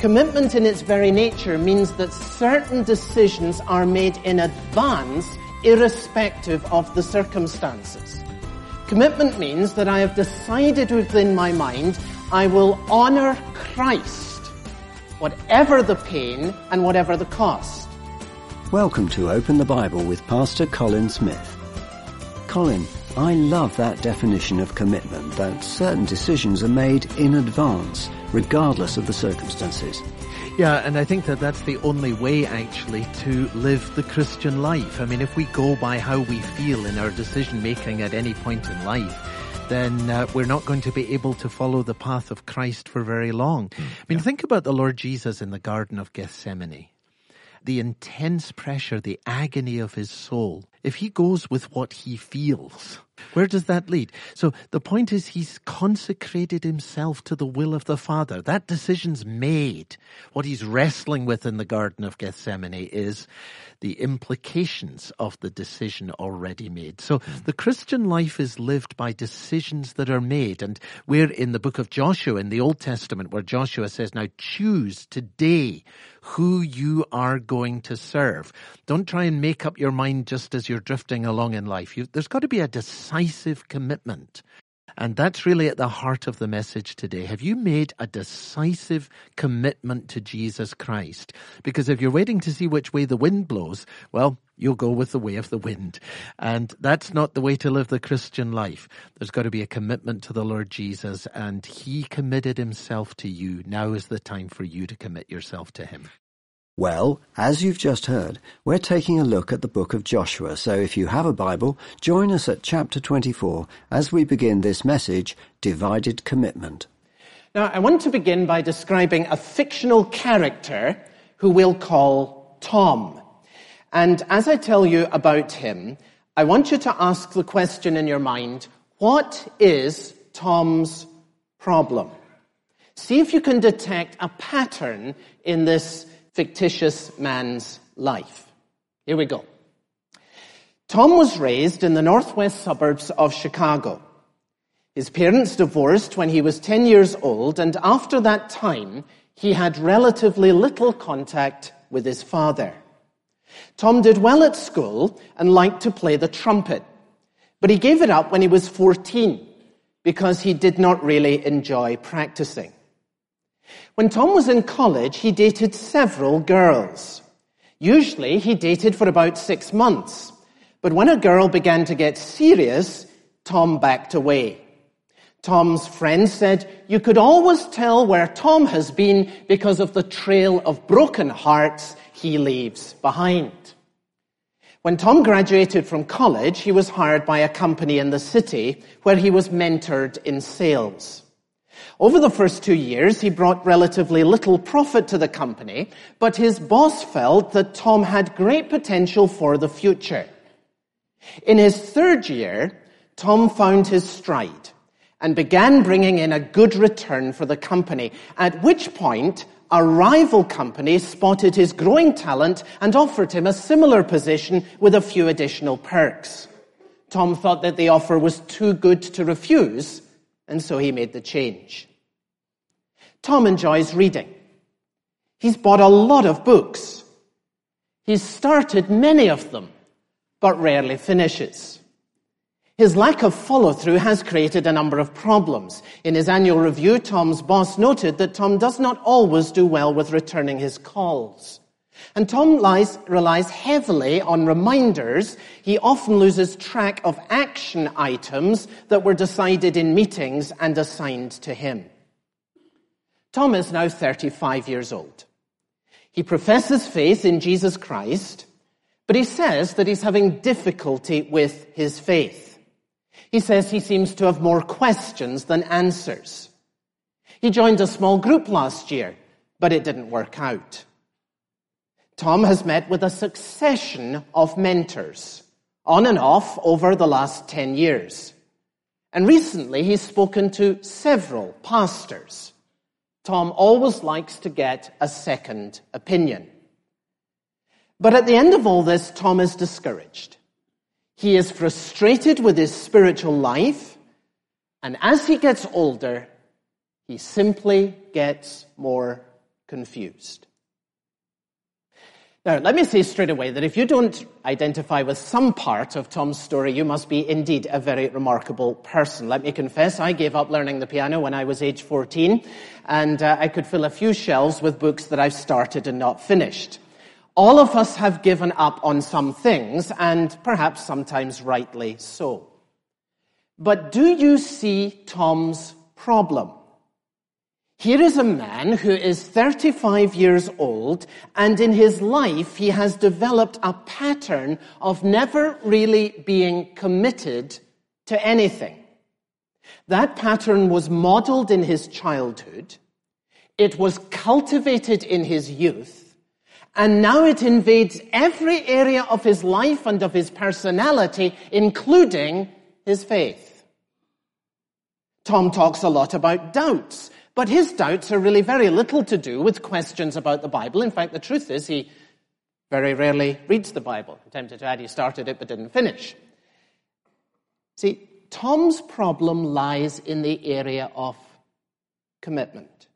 Commitment in its very nature means that certain decisions are made in advance irrespective of the circumstances. Commitment means that I have decided within my mind I will honor Christ, whatever the pain and whatever the cost. Welcome to Open the Bible with Pastor Colin Smith. Colin, I love that definition of commitment that certain decisions are made in advance, regardless of the circumstances. Yeah, and I think that that's the only way actually to live the Christian life. I mean, if we go by how we feel in our decision making at any point in life, then uh, we're not going to be able to follow the path of Christ for very long. I mean, yeah. think about the Lord Jesus in the Garden of Gethsemane the intense pressure, the agony of his soul, if he goes with what he feels, where does that lead? So the point is he's consecrated himself to the will of the Father. That decision's made. What he's wrestling with in the Garden of Gethsemane is the implications of the decision already made. So hmm. the Christian life is lived by decisions that are made. And we're in the book of Joshua in the Old Testament where Joshua says, now choose today who you are going to serve. Don't try and make up your mind just as you're drifting along in life. You, there's got to be a decisive commitment and that's really at the heart of the message today. Have you made a decisive commitment to Jesus Christ? Because if you're waiting to see which way the wind blows, well, you'll go with the way of the wind. And that's not the way to live the Christian life. There's got to be a commitment to the Lord Jesus, and He committed Himself to you. Now is the time for you to commit yourself to Him. Well, as you've just heard, we're taking a look at the book of Joshua, so if you have a Bible, join us at chapter 24 as we begin this message, Divided Commitment. Now, I want to begin by describing a fictional character who we'll call Tom. And as I tell you about him, I want you to ask the question in your mind, what is Tom's problem? See if you can detect a pattern in this fictitious man's life. Here we go. Tom was raised in the northwest suburbs of Chicago. His parents divorced when he was 10 years old, and after that time, he had relatively little contact with his father. Tom did well at school and liked to play the trumpet, but he gave it up when he was 14 because he did not really enjoy practicing. When Tom was in college, he dated several girls. Usually, he dated for about six months. But when a girl began to get serious, Tom backed away. Tom's friends said, you could always tell where Tom has been because of the trail of broken hearts he leaves behind. When Tom graduated from college, he was hired by a company in the city where he was mentored in sales. Over the first two years, he brought relatively little profit to the company, but his boss felt that Tom had great potential for the future. In his third year, Tom found his stride and began bringing in a good return for the company, at which point a rival company spotted his growing talent and offered him a similar position with a few additional perks. Tom thought that the offer was too good to refuse, and so he made the change. Tom enjoys reading. He's bought a lot of books. He's started many of them, but rarely finishes. His lack of follow through has created a number of problems. In his annual review, Tom's boss noted that Tom does not always do well with returning his calls. And Tom lies, relies heavily on reminders. He often loses track of action items that were decided in meetings and assigned to him. Tom is now 35 years old. He professes faith in Jesus Christ, but he says that he's having difficulty with his faith. He says he seems to have more questions than answers. He joined a small group last year, but it didn't work out. Tom has met with a succession of mentors, on and off over the last 10 years. And recently he's spoken to several pastors. Tom always likes to get a second opinion. But at the end of all this, Tom is discouraged. He is frustrated with his spiritual life, and as he gets older, he simply gets more confused. Now, let me say straight away that if you don't identify with some part of Tom's story, you must be indeed a very remarkable person. Let me confess, I gave up learning the piano when I was age 14, and uh, I could fill a few shelves with books that I've started and not finished. All of us have given up on some things, and perhaps sometimes rightly so. But do you see Tom's problem? Here is a man who is 35 years old, and in his life he has developed a pattern of never really being committed to anything. That pattern was modeled in his childhood. It was cultivated in his youth. And now it invades every area of his life and of his personality, including his faith. Tom talks a lot about doubts. But his doubts are really very little to do with questions about the Bible. In fact, the truth is he very rarely reads the Bible. I'm tempted to add he started it but didn't finish. See, Tom's problem lies in the area of commitment.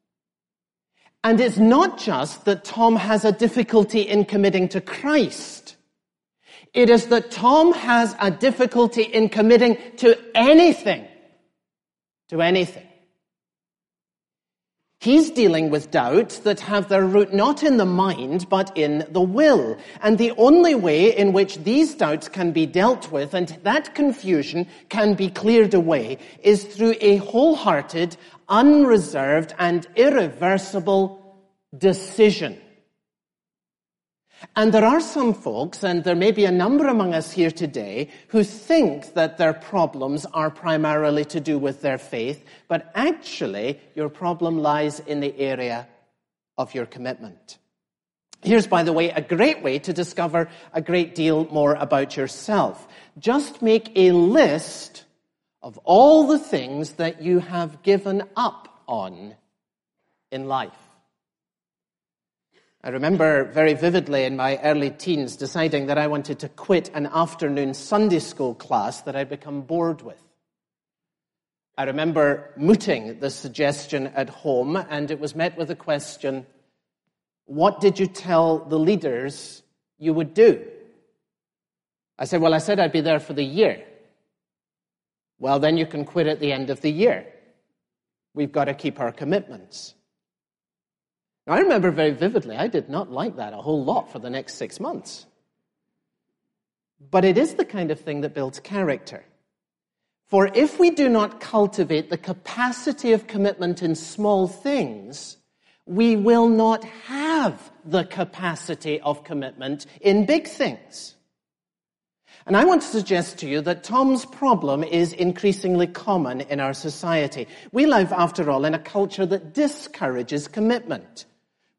And it's not just that Tom has a difficulty in committing to Christ. It is that Tom has a difficulty in committing to anything. To anything. He's dealing with doubts that have their root not in the mind, but in the will. And the only way in which these doubts can be dealt with and that confusion can be cleared away is through a wholehearted, unreserved, and irreversible decision. And there are some folks, and there may be a number among us here today, who think that their problems are primarily to do with their faith, but actually your problem lies in the area of your commitment. Here's, by the way, a great way to discover a great deal more about yourself. Just make a list of all the things that you have given up on in life. I remember very vividly in my early teens deciding that I wanted to quit an afternoon Sunday school class that I'd become bored with. I remember mooting the suggestion at home, and it was met with the question, What did you tell the leaders you would do? I said, Well, I said I'd be there for the year. Well, then you can quit at the end of the year. We've got to keep our commitments. I remember very vividly, I did not like that a whole lot for the next six months. But it is the kind of thing that builds character. For if we do not cultivate the capacity of commitment in small things, we will not have the capacity of commitment in big things. And I want to suggest to you that Tom's problem is increasingly common in our society. We live, after all, in a culture that discourages commitment.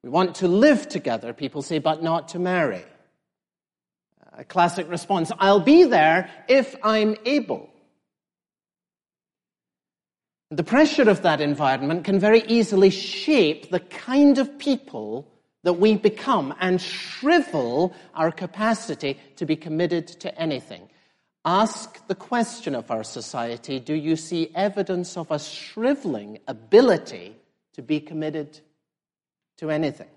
We want to live together, people say, but not to marry. A classic response, I'll be there if I'm able. The pressure of that environment can very easily shape the kind of people that we become and shrivel our capacity to be committed to anything. Ask the question of our society, do you see evidence of a shriveling ability to be committed to anything.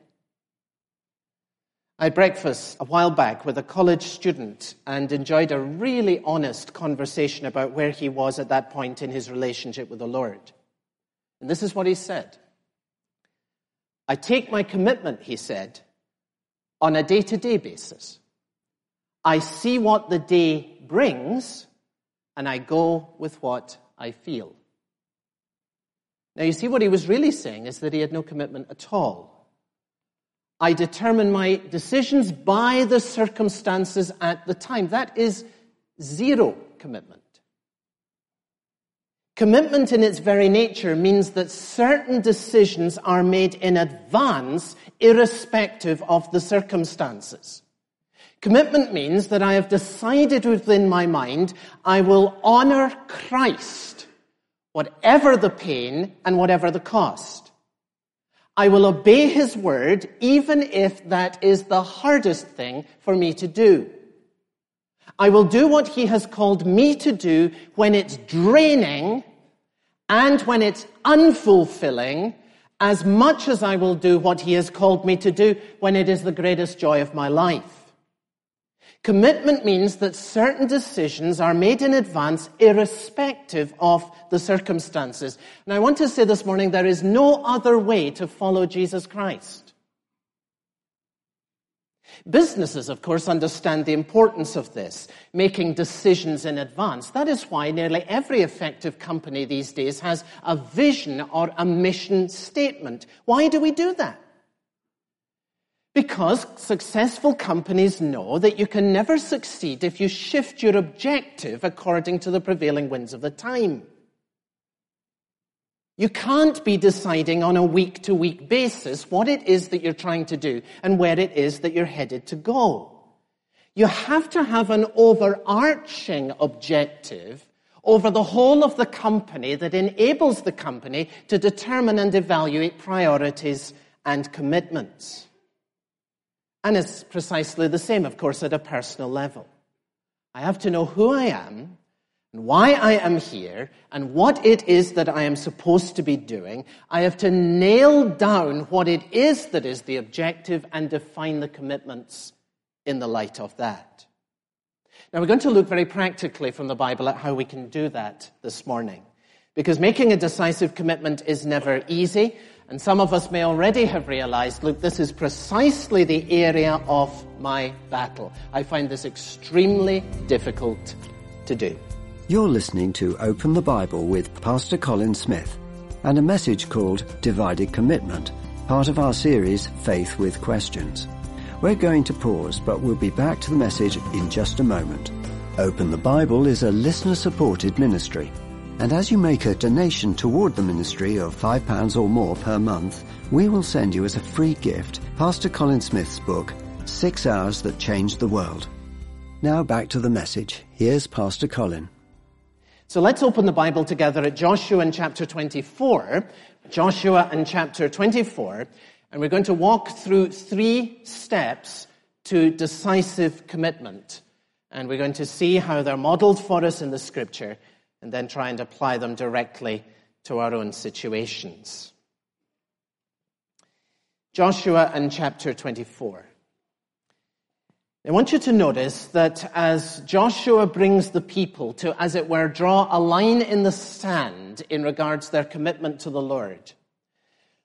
I had breakfast a while back with a college student and enjoyed a really honest conversation about where he was at that point in his relationship with the Lord. And this is what he said. I take my commitment, he said, on a day to day basis. I see what the day brings and I go with what I feel. Now, you see, what he was really saying is that he had no commitment at all. I determine my decisions by the circumstances at the time. That is zero commitment. Commitment in its very nature means that certain decisions are made in advance, irrespective of the circumstances. Commitment means that I have decided within my mind I will honor Christ whatever the pain and whatever the cost. I will obey his word even if that is the hardest thing for me to do. I will do what he has called me to do when it's draining and when it's unfulfilling as much as I will do what he has called me to do when it is the greatest joy of my life. Commitment means that certain decisions are made in advance irrespective of the circumstances. And I want to say this morning there is no other way to follow Jesus Christ. Businesses, of course, understand the importance of this, making decisions in advance. That is why nearly every effective company these days has a vision or a mission statement. Why do we do that? Because successful companies know that you can never succeed if you shift your objective according to the prevailing winds of the time. You can't be deciding on a week to week basis what it is that you're trying to do and where it is that you're headed to go. You have to have an overarching objective over the whole of the company that enables the company to determine and evaluate priorities and commitments. And it's precisely the same, of course, at a personal level. I have to know who I am and why I am here and what it is that I am supposed to be doing, I have to nail down what it is that is the objective and define the commitments in the light of that. Now we're going to look very practically from the Bible at how we can do that this morning. Because making a decisive commitment is never easy, and some of us may already have realized, look, this is precisely the area of my battle. I find this extremely difficult to do. You're listening to Open the Bible with Pastor Colin Smith and a message called Divided Commitment, part of our series Faith with Questions. We're going to pause, but we'll be back to the message in just a moment. Open the Bible is a listener-supported ministry. And as you make a donation toward the ministry of £5 or more per month, we will send you as a free gift Pastor Colin Smith's book, Six Hours That Changed the World. Now back to the message. Here's Pastor Colin. So let's open the Bible together at Joshua in chapter 24. Joshua in chapter 24. And we're going to walk through three steps to decisive commitment. And we're going to see how they're modeled for us in the scripture and then try and apply them directly to our own situations. Joshua and chapter 24. I want you to notice that as Joshua brings the people to, as it were, draw a line in the sand in regards to their commitment to the Lord,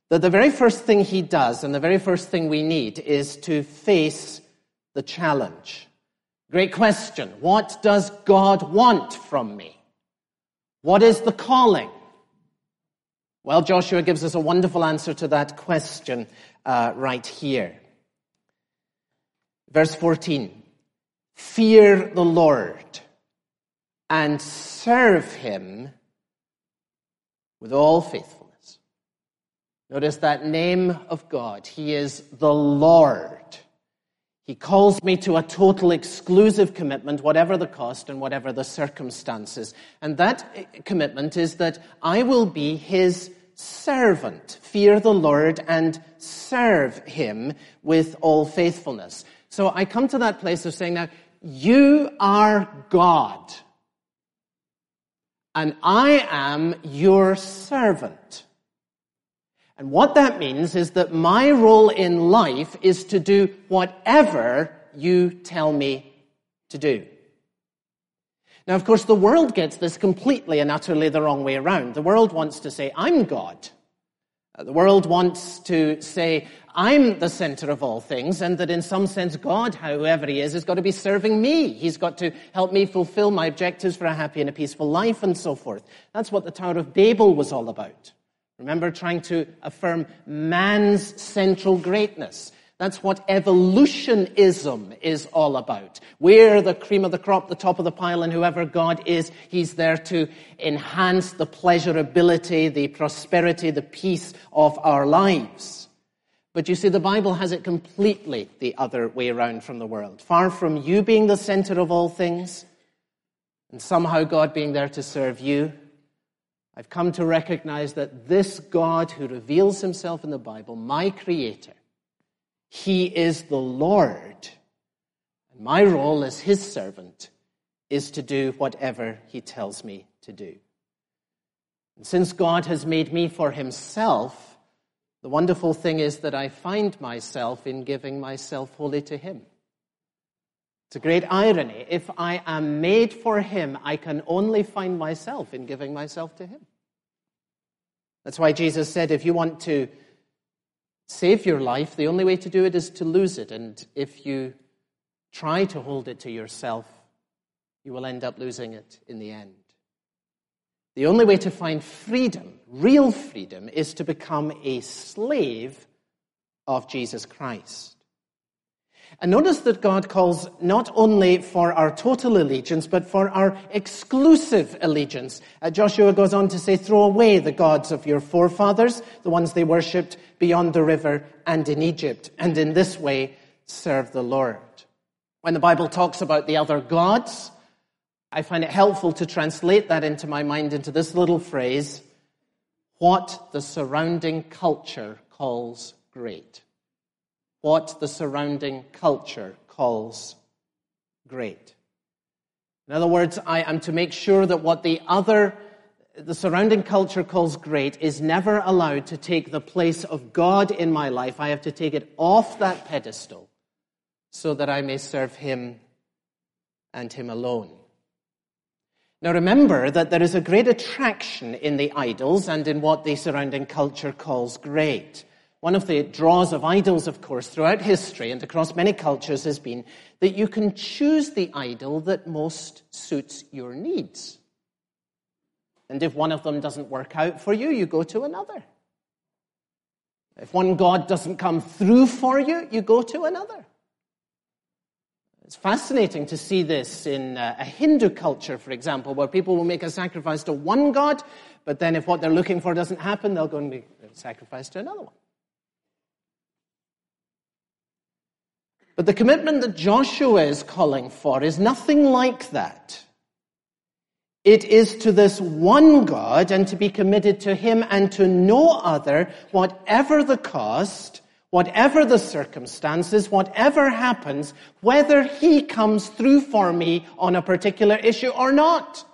that the very first thing he does and the very first thing we need is to face the challenge. Great question. What does God want from me? What is the calling? Well, Joshua gives us a wonderful answer to that question uh, right here. Verse 14. Fear the Lord and serve him with all faithfulness. Notice that name of God. He is the Lord. He calls me to a total exclusive commitment, whatever the cost and whatever the circumstances. And that eh, commitment is that I will be his servant. Fear the Lord and serve him with all faithfulness. So I come to that place of saying now, you are God. And I am your servant. And what that means is that my role in life is to do whatever you tell me to do. Now, of course, the world gets this completely and utterly the wrong way around. The world wants to say, I'm God. The world wants to say, I'm the center of all things, and that in some sense, God, however he is, has got to be serving me. He's got to help me fulfill my objectives for a happy and a peaceful life and so forth. That's what the Tower of Babel was all about. Remember trying to affirm man's central greatness. That's what evolutionism is all about. We're the cream of the crop, the top of the pile, and whoever God is, He's there to enhance the pleasurability, the prosperity, the peace of our lives. But you see, the Bible has it completely the other way around from the world. Far from you being the center of all things, and somehow God being there to serve you, I've come to recognize that this God who reveals himself in the Bible, my creator, he is the Lord. And my role as his servant is to do whatever he tells me to do. And since God has made me for himself, The wonderful thing is that I find myself in giving myself wholly to Him. It's a great irony. If I am made for Him, I can only find myself in giving myself to Him. That's why Jesus said, if you want to save your life, the only way to do it is to lose it. And if you try to hold it to yourself, you will end up losing it in the end. The only way to find freedom, real freedom, is to become a slave of Jesus Christ. And notice that God calls not only for our total allegiance, but for our exclusive allegiance. Uh, Joshua goes on to say, throw away the gods of your forefathers, the ones they worshipped beyond the river and in Egypt, and in this way serve the Lord. When the Bible talks about the other gods, I find it helpful to translate that into my mind into this little phrase, what the surrounding culture calls great. What the surrounding culture calls great. In other words, I am to make sure that what the other, the surrounding culture calls great is never allowed to take the place of God in my life. I have to take it off that pedestal so that I may serve Him and Him alone. Now remember that there is a great attraction in the idols and in what the surrounding culture calls great. One of the draws of idols, of course, throughout history and across many cultures has been that you can choose the idol that most suits your needs. And if one of them doesn't work out for you, you go to another. If one God doesn't come through for you, you go to another. It's fascinating to see this in uh, a Hindu culture, for example, where people will make a sacrifice to one god, but then if what they're looking for doesn't happen, they'll go and make a sacrifice to another one. But the commitment that Joshua is calling for is nothing like that. It is to this one God and to be committed to Him and to no other, whatever the cost, whatever the circumstances, whatever happens, whether he comes through for me on a particular issue or not.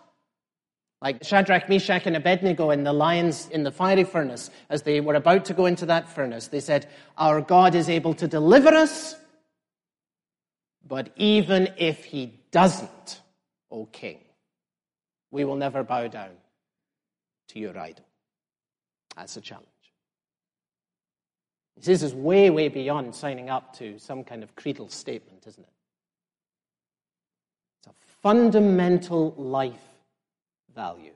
Like Shadrach, Meshach, and Abednego in the lions in the fiery furnace, as they were about to go into that furnace, they said, Our God is able to deliver us, but even if he doesn't, O king, we will never bow down to your idol. That's a challenge. This is way, way beyond signing up to some kind of creedal statement, isn't it? It's a fundamental life value.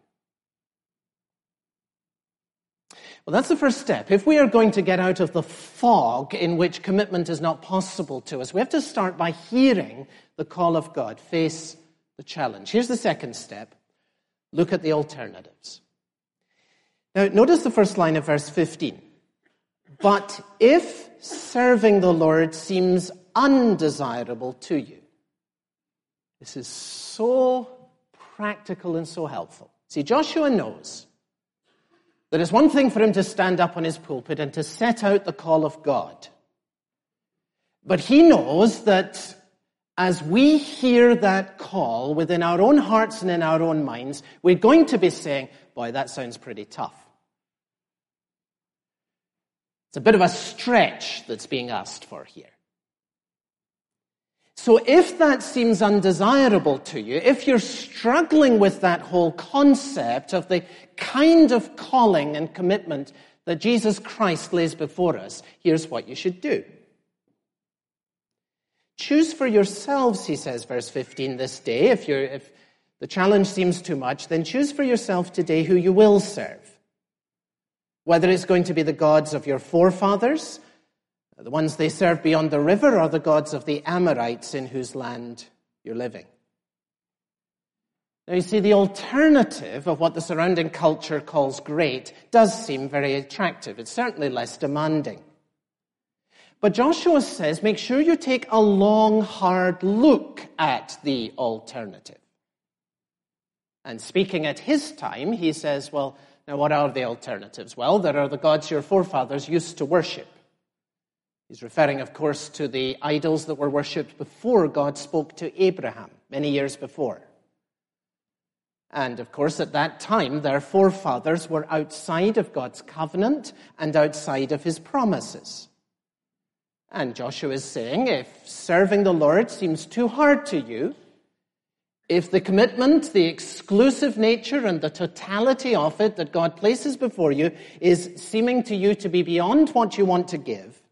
Well, that's the first step. If we are going to get out of the fog in which commitment is not possible to us, we have to start by hearing the call of God, face the challenge. Here's the second step look at the alternatives. Now, notice the first line of verse 15. But if serving the Lord seems undesirable to you, this is so practical and so helpful. See, Joshua knows that it's one thing for him to stand up on his pulpit and to set out the call of God. But he knows that as we hear that call within our own hearts and in our own minds, we're going to be saying, boy, that sounds pretty tough. It's a bit of a stretch that's being asked for here. So if that seems undesirable to you, if you're struggling with that whole concept of the kind of calling and commitment that Jesus Christ lays before us, here's what you should do. Choose for yourselves, he says, verse 15, this day. If, you're, if the challenge seems too much, then choose for yourself today who you will serve. Whether it's going to be the gods of your forefathers, the ones they serve beyond the river, are the gods of the Amorites in whose land you're living. Now, you see, the alternative of what the surrounding culture calls great does seem very attractive. It's certainly less demanding. But Joshua says, make sure you take a long, hard look at the alternative. And speaking at his time, he says, well, now, what are the alternatives? Well, there are the gods your forefathers used to worship. He's referring, of course, to the idols that were worshipped before God spoke to Abraham, many years before. And of course, at that time, their forefathers were outside of God's covenant and outside of his promises. And Joshua is saying, if serving the Lord seems too hard to you, if the commitment, the exclusive nature, and the totality of it that God places before you is seeming to you to be beyond what you want to give,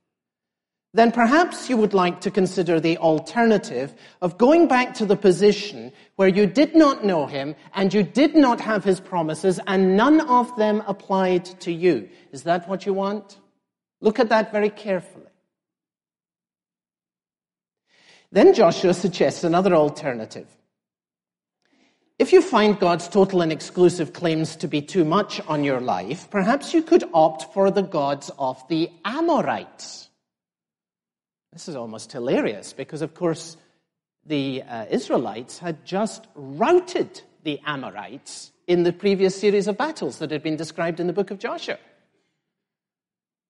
then perhaps you would like to consider the alternative of going back to the position where you did not know him and you did not have his promises and none of them applied to you. Is that what you want? Look at that very carefully. Then Joshua suggests another alternative. If you find God's total and exclusive claims to be too much on your life, perhaps you could opt for the gods of the Amorites. This is almost hilarious because, of course, the uh, Israelites had just routed the Amorites in the previous series of battles that had been described in the book of Joshua.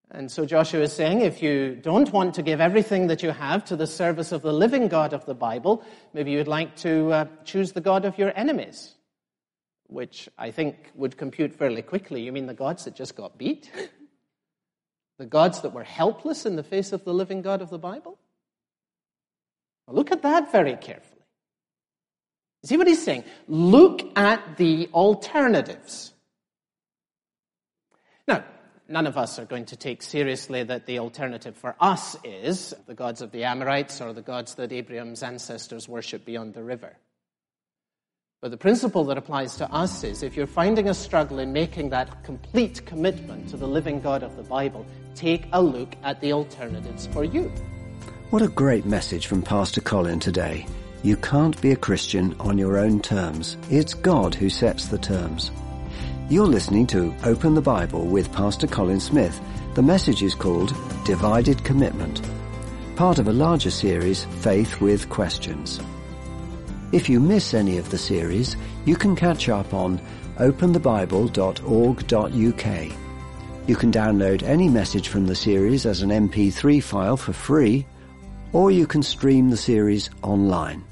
And so Joshua is saying if you don't want to give everything that you have to the service of the living God of the Bible, maybe you'd like to uh, choose the God of your enemies, which I think would compute fairly quickly. You mean the gods that just got beat? The gods that were helpless in the face of the living God of the Bible? Well, look at that very carefully. See what he's saying? Look at the alternatives. Now, none of us are going to take seriously that the alternative for us is the gods of the Amorites or the gods that Abraham's ancestors worshipped beyond the river. But the principle that applies to us is if you're finding a struggle in making that complete commitment to the living God of the Bible, take a look at the alternatives for you. What a great message from Pastor Colin today. You can't be a Christian on your own terms. It's God who sets the terms. You're listening to Open the Bible with Pastor Colin Smith. The message is called Divided Commitment, part of a larger series, Faith with Questions. If you miss any of the series, you can catch up on openthebible.org.uk. You can download any message from the series as an MP3 file for free, or you can stream the series online.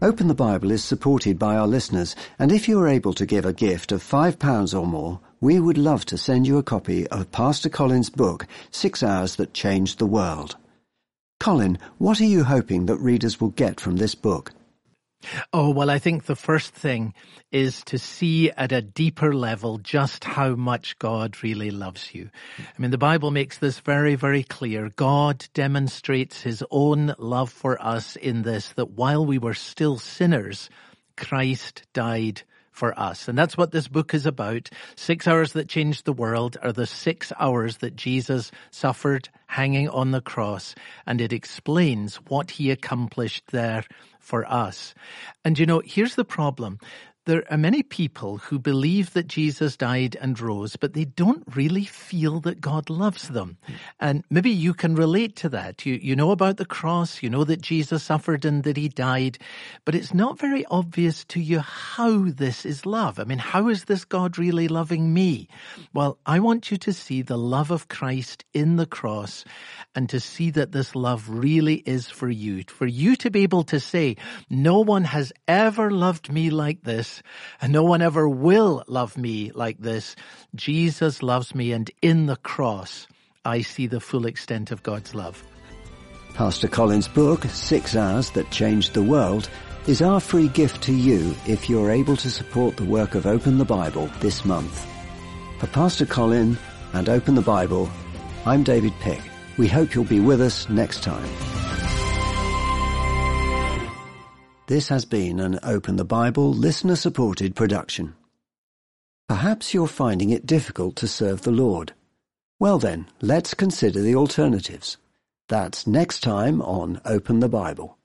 Open the Bible is supported by our listeners, and if you are able to give a gift of £5 or more, we would love to send you a copy of Pastor Colin's book, Six Hours That Changed the World. Colin, what are you hoping that readers will get from this book? Oh, well, I think the first thing is to see at a deeper level just how much God really loves you. I mean, the Bible makes this very, very clear. God demonstrates his own love for us in this, that while we were still sinners, Christ died for us. And that's what this book is about. Six hours that changed the world are the six hours that Jesus suffered hanging on the cross. And it explains what he accomplished there for us. And you know, here's the problem there are many people who believe that Jesus died and rose, but they don't really feel that God loves them. And maybe you can relate to that. You, you know about the cross, you know that Jesus suffered and that he died, but it's not very obvious to you how this is love. I mean, how is this God really loving me? Well, I want you to see the love of Christ in the cross and to see that this love really is for you. For you to be able to say, no one has ever loved me like this and no one ever will love me like this. Jesus loves me, and in the cross, I see the full extent of God's love. Pastor Colin's book, Six Hours That Changed the World, is our free gift to you if you're able to support the work of Open the Bible this month. For Pastor Colin and Open the Bible, I'm David Pick. We hope you'll be with us next time. This has been an Open the Bible listener-supported production. Perhaps you're finding it difficult to serve the Lord. Well then, let's consider the alternatives. That's next time on Open the Bible.